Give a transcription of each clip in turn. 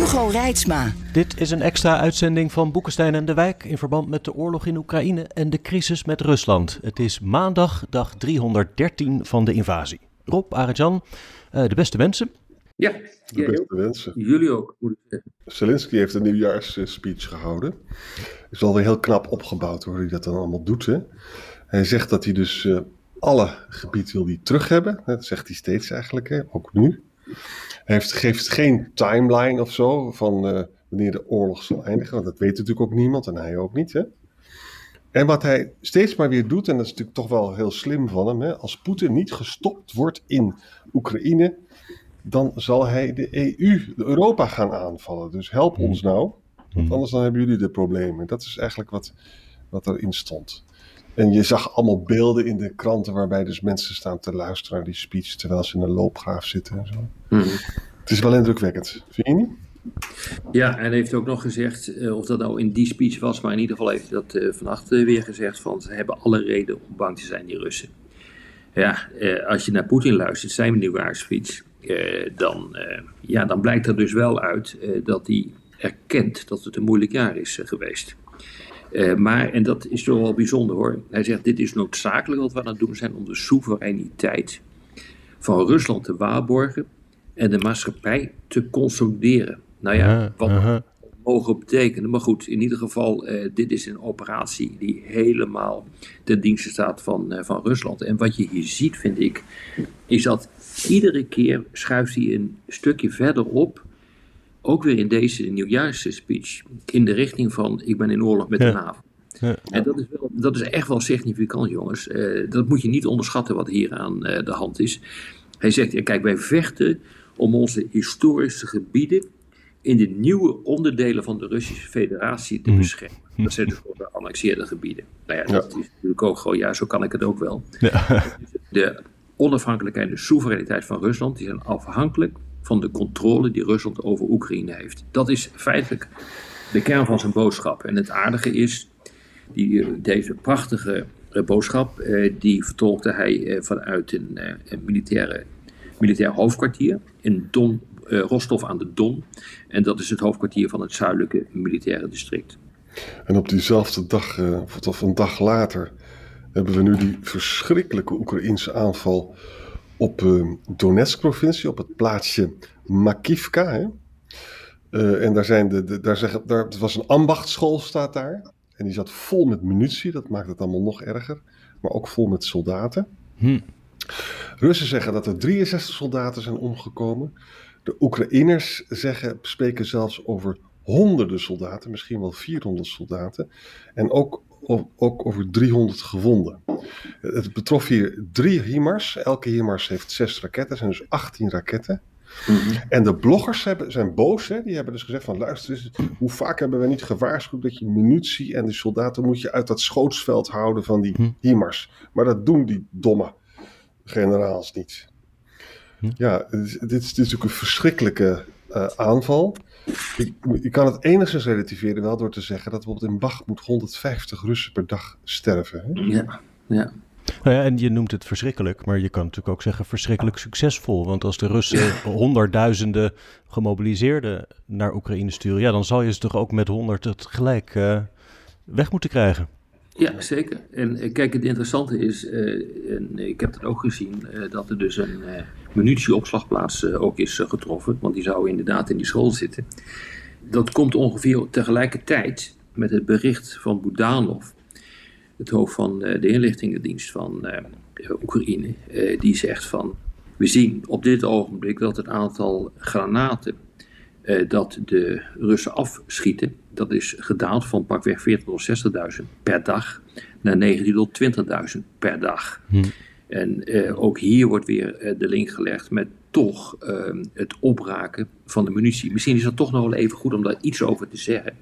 Hugo Reitsma. Dit is een extra uitzending van Boekenstein en de Wijk in verband met de oorlog in Oekraïne en de crisis met Rusland. Het is maandag, dag 313 van de invasie. Rob, Arjan, uh, de beste wensen. Ja, de beste wensen. Jullie ook, moet ik zeggen. Zelensky heeft een nieuwjaarsspeech gehouden. Is alweer heel knap opgebouwd hoe hij dat dan allemaal doet. Hè? Hij zegt dat hij dus uh, alle gebieden wil die terug hebben. Dat zegt hij steeds eigenlijk, hè? ook nu. Hij heeft, geeft geen timeline of zo van uh, wanneer de oorlog zal eindigen. Want dat weet natuurlijk ook niemand en hij ook niet. Hè? En wat hij steeds maar weer doet, en dat is natuurlijk toch wel heel slim van hem. Hè? Als Poetin niet gestopt wordt in Oekraïne, dan zal hij de EU, de Europa gaan aanvallen. Dus help ons nou, want anders dan hebben jullie de problemen. Dat is eigenlijk wat, wat erin stond. En je zag allemaal beelden in de kranten waarbij dus mensen staan te luisteren naar die speech terwijl ze in een loopgraaf zitten en zo. Mhm. Het is wel indrukwekkend, vind je niet? Ja, en hij heeft ook nog gezegd, uh, of dat nou in die speech was, maar in ieder geval heeft hij dat uh, vannacht uh, weer gezegd, van ze hebben alle reden om bang te zijn, die Russen. Ja, als je naar Poetin luistert, zijn nieuwjaarsspeech, dan, ja, dan blijkt er dus wel uit dat hij erkent dat het een moeilijk jaar is geweest. Uh, maar, en dat is toch wel bijzonder hoor, hij zegt dit is noodzakelijk wat we aan het doen zijn om de soevereiniteit van Rusland te waarborgen en de maatschappij te consolideren. Nou ja, wat uh -huh. mogen betekenen. Maar goed, in ieder geval, uh, dit is een operatie die helemaal ten dienste staat van, uh, van Rusland. En wat je hier ziet, vind ik, is dat iedere keer schuift hij een stukje verder op ook weer in deze nieuwjaarsspeech, in de richting van ik ben in oorlog met de NAVO. Ja. En dat is, wel, dat is echt wel significant, jongens. Uh, dat moet je niet onderschatten wat hier aan uh, de hand is. Hij zegt, ja, kijk, wij vechten om onze historische gebieden in de nieuwe onderdelen van de Russische Federatie te beschermen. Dat zijn dus voor de annexeerde gebieden. Nou ja, dat ja. is natuurlijk ook gewoon, ja, zo kan ik het ook wel. Ja. De onafhankelijkheid en de soevereiniteit van Rusland, die zijn afhankelijk van de controle die Rusland over Oekraïne heeft. Dat is feitelijk de kern van zijn boodschap. En het aardige is, die, deze prachtige boodschap, eh, die vertolkte hij eh, vanuit een, eh, militaire, militair hoofdkwartier in Don, eh, Rostov aan de Don. En dat is het hoofdkwartier van het zuidelijke militaire district. En op diezelfde dag, of een dag later, hebben we nu die verschrikkelijke Oekraïnse aanval op uh, Donetsk-provincie, op het plaatsje Makivka. Hè? Uh, en daar zijn de, de, daar zeggen, daar, het was een ambachtschool staat daar. En die zat vol met munitie, dat maakt het allemaal nog erger. Maar ook vol met soldaten. Hm. Russen zeggen dat er 63 soldaten zijn omgekomen. De Oekraïners zeggen, spreken zelfs over honderden soldaten, misschien wel 400 soldaten. En ook ook over 300 gewonden. Het betrof hier drie HIMARS. Elke HIMARS heeft zes raketten, zijn dus 18 raketten. Mm-hmm. En de bloggers hebben, zijn boos. Hè? Die hebben dus gezegd van luister eens, hoe vaak hebben we niet gewaarschuwd dat je munitie en de soldaten moet je uit dat schootsveld houden van die HIMARS. Maar dat doen die domme generaals niet. Ja, dit is, dit is natuurlijk een verschrikkelijke uh, aanval. Je, je, kan het enigszins relativeren wel door te zeggen dat bijvoorbeeld in Bachmoed 150 Russen per dag sterven. Hè? Ja, ja. Nou ja, en je noemt het verschrikkelijk, maar je kan natuurlijk ook zeggen verschrikkelijk succesvol. Want als de Russen honderdduizenden gemobiliseerden naar Oekraïne sturen, ja, dan zal je ze toch ook met honderd het gelijk uh, weg moeten krijgen. Ja, zeker. En kijk, het interessante is, uh, en ik heb het ook gezien, uh, dat er dus een uh, munitieopslagplaats ook is getroffen. Want die zou inderdaad in die school zitten. Dat komt ongeveer tegelijkertijd met het bericht van Budanov, het hoofd van de inlichtingendienst van Oekraïne. die zegt van, we zien op dit ogenblik dat het aantal granaten dat de Russen afschieten, dat is gedaald van pakweg 40.000 tot 60.000 per dag naar 19.000 tot 20.000 per dag. Hm. En uh, ook hier wordt weer uh, de link gelegd met toch ehm, het opraken van de munitie. Misschien is het toch nog wel even goed om daar iets over te zeggen.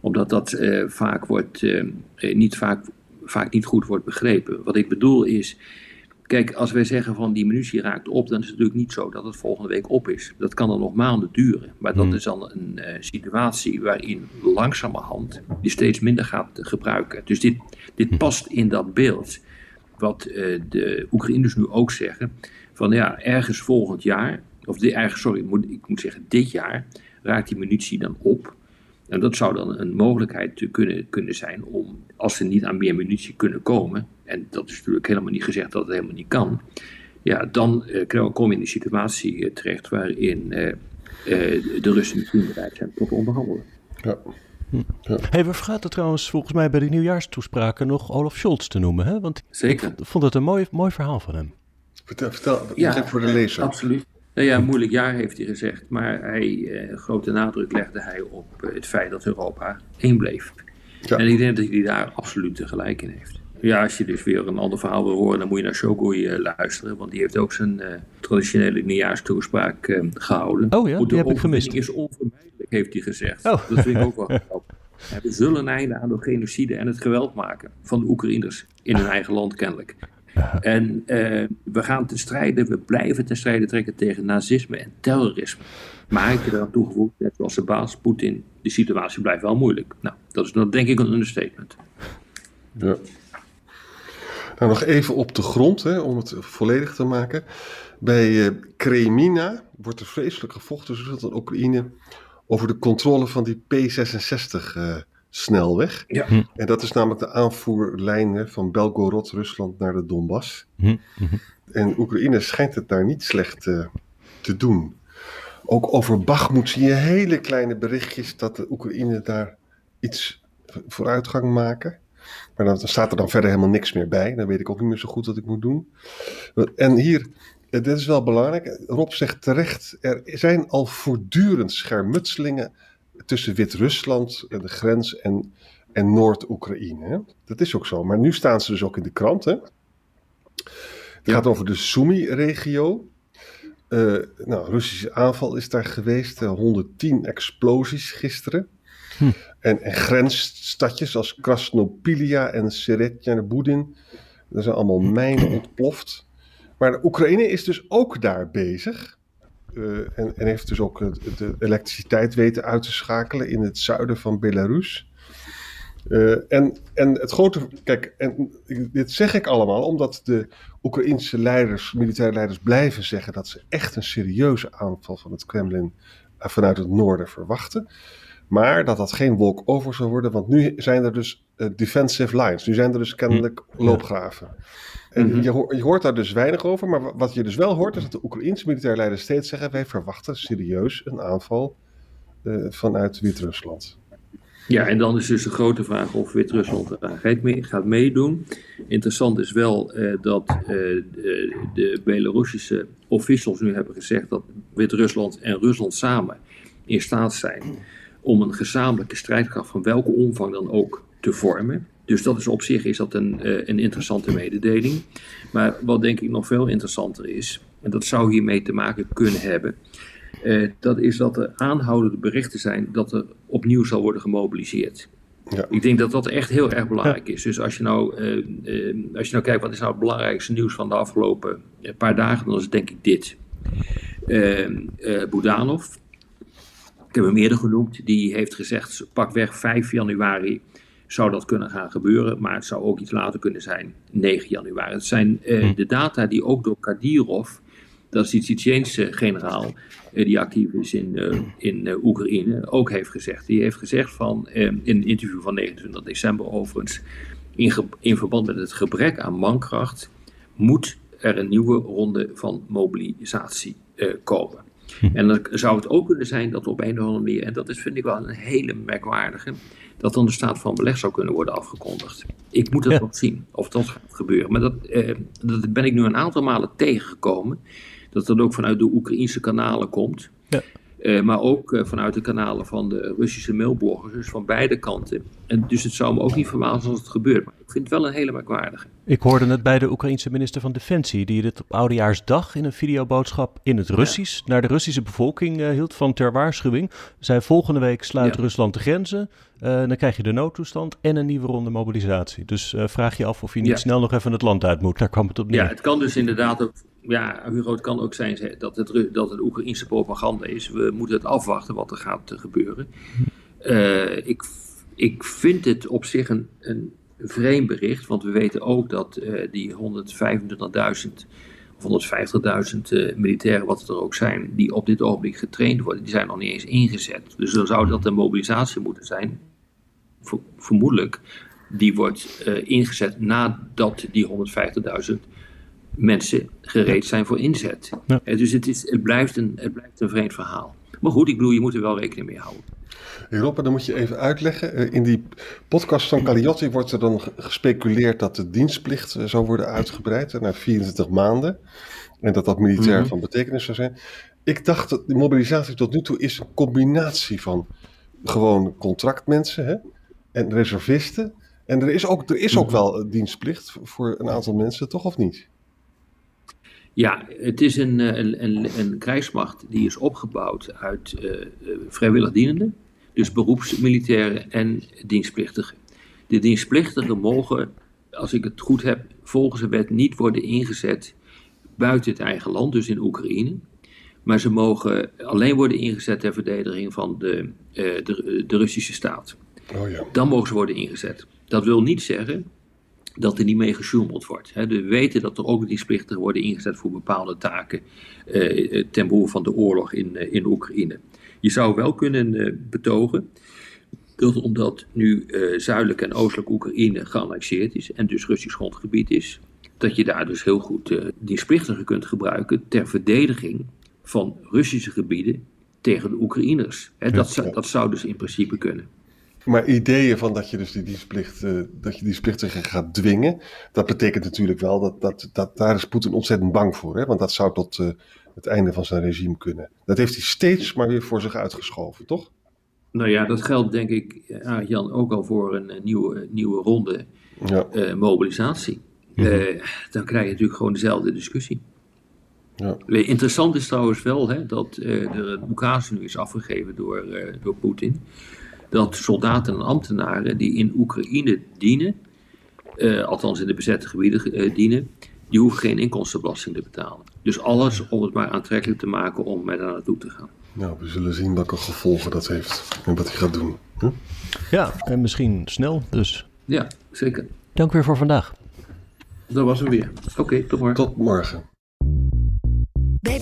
Omdat dat eh, vaak, wordt, ehm, eh, niet vaak, vaak niet goed wordt begrepen. Wat ik bedoel is, kijk, als wij zeggen van die munitie raakt op, dan is het natuurlijk niet zo dat het volgende week op is. Dat kan dan nog maanden duren. Maar dat Hmm. is dan een eh, situatie waarin langzamerhand je steeds minder gaat gebruiken. Dus dit, dit past in dat beeld wat eh, de Oekraïners nu ook zeggen. Van ja, ergens volgend jaar, of de, ergens, sorry, moet, ik moet zeggen dit jaar, raakt die munitie dan op. En dat zou dan een mogelijkheid te kunnen, kunnen zijn om, als ze niet aan meer munitie kunnen komen, en dat is natuurlijk helemaal niet gezegd dat het helemaal niet kan, ja, dan eh, krijg- kom je in een situatie eh, terecht waarin eh, eh, de Russen misschien bereid zijn tot onderhandelen. Ja. Hey, we vergaten trouwens volgens mij bij de nieuwjaarstoespraken nog Olaf Scholz te noemen. Hè? Want Zeker. ik vond het een mooi, mooi verhaal van hem. Vertel, vertel Ja, nog even voor de lezer. Absoluut. Nou ja, een moeilijk jaar heeft hij gezegd, maar hij, eh, grote nadruk legde hij op eh, het feit dat Europa één bleef. Ja. En ik denk dat hij daar absoluut tegelijk in heeft. Ja, als je dus weer een ander verhaal wil horen, dan moet je naar Shogui eh, luisteren, want die heeft ook zijn eh, traditionele nieuwjaarstoespraak eh, gehouden. Oh ja, de die heb ik gemist. is onvermijdelijk, heeft hij gezegd. Oh. Dat vind ik ook wel grappig. We zullen een einde aan de genocide en het geweld maken van de Oekraïners in hun eigen land kennelijk. En eh, we gaan te strijden, we blijven te strijden trekken tegen nazisme en terrorisme. Maar ik heb eraan toegevoegd, net zoals de baas Poetin, de situatie blijft wel moeilijk. Nou, dat is dan denk ik een understatement. Ja. Nou, nog even op de grond, hè, om het volledig te maken. Bij eh Kremina wordt er vreselijk gevochten tussen en Oekraïne over de controle van die P66-snelweg. Ja. En dat is namelijk de aanvoerlijn hè, van Belgorod, Rusland, naar de Donbass. Hm, En Oekraïne schijnt het daar niet slecht eh, te doen. Ook over Bakhmut zie je hele kleine berichtjes dat de Oekraïne daar iets vooruitgang maken. Maar dan staat er dan verder helemaal niks meer bij. Dan weet ik ook niet meer zo goed wat ik moet doen. En hier, eh, dit is wel belangrijk. Rob zegt terecht, er zijn al voortdurend schermutselingen tussen Wit-Rusland, eh, de grens, en, en Noord-Oekraïne. Dat is ook zo. Maar nu staan ze dus ook in de krant. Hè? Het gaat over de Sumy-regio. Eh, nou, Russische aanval is daar geweest. eh, 110 explosies gisteren. En, en grensstadjes als Krasnopilia en Seretja Budin. Er zijn allemaal mijnen ontploft. Maar de Oekraïne is dus ook daar bezig. Eh, en, en heeft dus ook het- de elektriciteit weten uit te schakelen in het zuiden van Belarus. Eh, en, en het grote. Kijk, en dit zeg ik allemaal omdat de Oekraïnse leiders, militaire leiders, blijven zeggen dat ze echt een serieuze aanval van het Kremlin eh, vanuit het noorden verwachten. Maar dat dat geen wolk over zal worden, want nu zijn er dus eh, defensive lines. Nu zijn er dus kennelijk loopgraven. En Mhm. je, hoort, je hoort daar dus weinig over, maar wa- wat je dus wel hoort is dat de Oekraïnse militaire leiders steeds zeggen: wij verwachten serieus een aanval eh, vanuit Wit-Rusland. Ja, en dan is dus de grote vraag of Wit-Rusland eraan mee- gaat meedoen. Interessant is wel eh, dat eh, de, de Belarussische officials nu hebben gezegd dat Wit-Rusland en Rusland samen in staat zijn om een gezamenlijke strijdkracht van welke omvang dan ook te vormen. Dus dat is op zich is dat een, eh, een interessante mededeling. Maar wat denk ik nog veel interessanter is, en dat zou hiermee te maken kunnen hebben, eh, dat is dat er aanhoudende berichten zijn dat er opnieuw zal worden gemobiliseerd. Ja. Ik denk dat dat echt heel erg belangrijk is. Dus als je, nou, eh, eh, als je nou kijkt wat is nou het belangrijkste nieuws van de afgelopen paar dagen, dan is het denk ik dit. Budanov, ik heb hem eerder genoemd, die heeft gezegd pakweg 5 januari zou dat kunnen gaan gebeuren, maar het zou ook iets later kunnen zijn, 9 januari. Het zijn eh, de data die ook door Kadyrov, dat is die Tsjetsjeense generaal, eh, die actief is in, eh, in Oekraïne, ook heeft gezegd. Die heeft gezegd van, in een interview van 29 december overigens, in, in verband met het gebrek aan mankracht, moet er een nieuwe ronde van mobilisatie eh, komen. En dan zou het ook kunnen zijn dat op een of andere manier, en dat is, vind ik wel een hele merkwaardige, dat dan de staat van beleg zou kunnen worden afgekondigd. Ik moet het Ja. nog zien of dat gaat gebeuren. Maar dat, eh, dat ben ik nu een aantal malen tegengekomen. Dat dat ook vanuit de Oekraïnse kanalen komt. Ja. Uh, maar ook uh, vanuit de kanalen van de Russische mailbloggers, dus van beide kanten. En dus het zou me ook niet verbazen als het gebeurt. Maar ik vind het wel een hele merkwaardige. Ik hoorde het bij de Oekraïense minister van Defensie, die dit op Oudejaarsdag in een videoboodschap in het Russisch ja. naar de Russische bevolking uh, hield van ter waarschuwing. Zij volgende week sluit ja. Rusland de grenzen. dan krijg je de noodtoestand en een nieuwe ronde mobilisatie. Dus vraag je af of je niet Ja. snel nog even het land uit moet. Daar kwam het op neer. Ja, het kan dus inderdaad ook. Ja, Hugo, het kan ook zijn dat het, dat het Oekraïnse propaganda is. We moeten het afwachten wat er gaat eh, gebeuren. Eh, ik, ik vind het op zich een, een vreemd bericht, want we weten ook dat eh, die 125.000 of 150.000 eh, militairen, wat het er ook zijn, die op dit ogenblik getraind worden, die zijn nog niet eens ingezet. Dus dan zou dat een mobilisatie moeten zijn. Ver- vermoedelijk, die wordt ingezet nadat die 150.000 mensen gereed zijn voor inzet. Ja. Dus het, is, het, blijft een, het blijft een vreemd verhaal. Maar goed, ik bedoel, je moet er wel rekening mee houden. Europa, dan moet je even uitleggen. Eh, In die podcast van Caliotti wordt er dan ge- gespeculeerd dat de dienstplicht eh, zou worden uitgebreid eh, naar 24 maanden. En dat dat militair Mhm. van betekenis zou zijn. Ik dacht dat de mobilisatie tot nu toe is een combinatie van gewoon contractmensen hè, en reservisten. En er is ook, er is ook Mhm. wel dienstplicht voor een aantal mensen, toch of niet? Ja, het is een, eh, een, een, een krijgsmacht die is opgebouwd uit eh, eh, vrijwillig dienenden, dus beroepsmilitairen en dienstplichtigen. De dienstplichtigen mogen, als ik het goed heb, volgens de wet niet worden ingezet buiten het eigen land, dus in Oekraïne. Maar ze mogen alleen worden ingezet ter verdediging van de, de, de Russische staat. Oh ja. Dan mogen ze worden ingezet. Dat wil niet zeggen dat er niet mee gesjoemeld wordt. We weten dat er ook dienstplichtigen worden ingezet voor bepaalde taken eh, eh, ten behoeve van de oorlog in, eh, in Oekraïne. Je zou wel kunnen eh, betogen dat omdat nu eh, zuidelijk en oostelijk Oekraïne geannexeerd is en dus Russisch grondgebied is, dat je daar dus heel goed dienstplichtigen kunt gebruiken ter verdediging van Russische gebieden tegen de Oekraïners. Dat, dat zou dus in principe kunnen. Maar ideeën van dat je dus die dienstplicht, eh, dat je dienstplichtigen gaat dwingen, dat betekent natuurlijk wel dat, dat, dat daar is Poetin ontzettend bang voor. Hè? Want dat zou tot eh, het einde van zijn regime kunnen. Dat heeft hij steeds maar weer voor zich uitgeschoven, toch? Nou ja, dat geldt denk ik, ja, Jan, ook al voor een eh, nieuwe, nieuwe ronde Ja. eh, mobilisatie. Eh, dan krijg je natuurlijk gewoon dezelfde discussie. Ja. Eh, Interessant is trouwens wel hè, dat eh, er een oekase nu is afgegeven door, eh, door Poetin. Dat soldaten en ambtenaren die in Oekraïne dienen, eh, althans in de bezette gebieden eh, dienen, die hoeven geen inkomstenbelasting te betalen. Dus alles om het maar aantrekkelijk te maken om met daar naartoe te gaan. Nou, we zullen zien welke gevolgen dat heeft en wat hij gaat doen. Hm? Ja, en misschien snel. Dus Ja, zeker. dank weer voor vandaag. Dat was hem weer. Oké, tot morgen. Tot morgen.